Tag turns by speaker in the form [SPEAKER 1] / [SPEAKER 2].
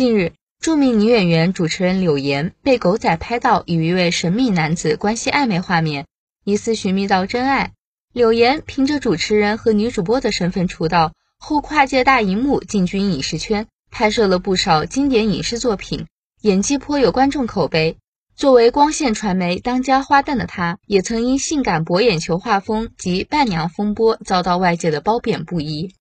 [SPEAKER 1] 近日著名女演员主持人柳岩被狗仔拍到与一位神秘男子关系暧昧画面疑似寻觅到真爱。柳岩凭着主持人和女主播的身份出道后跨界大荧幕进军影视圈拍摄了不少经典影视作品演技颇有观众口碑。作为光线传媒当家花旦的她也曾因性感博眼球画风及伴娘风波遭到外界的褒贬不一。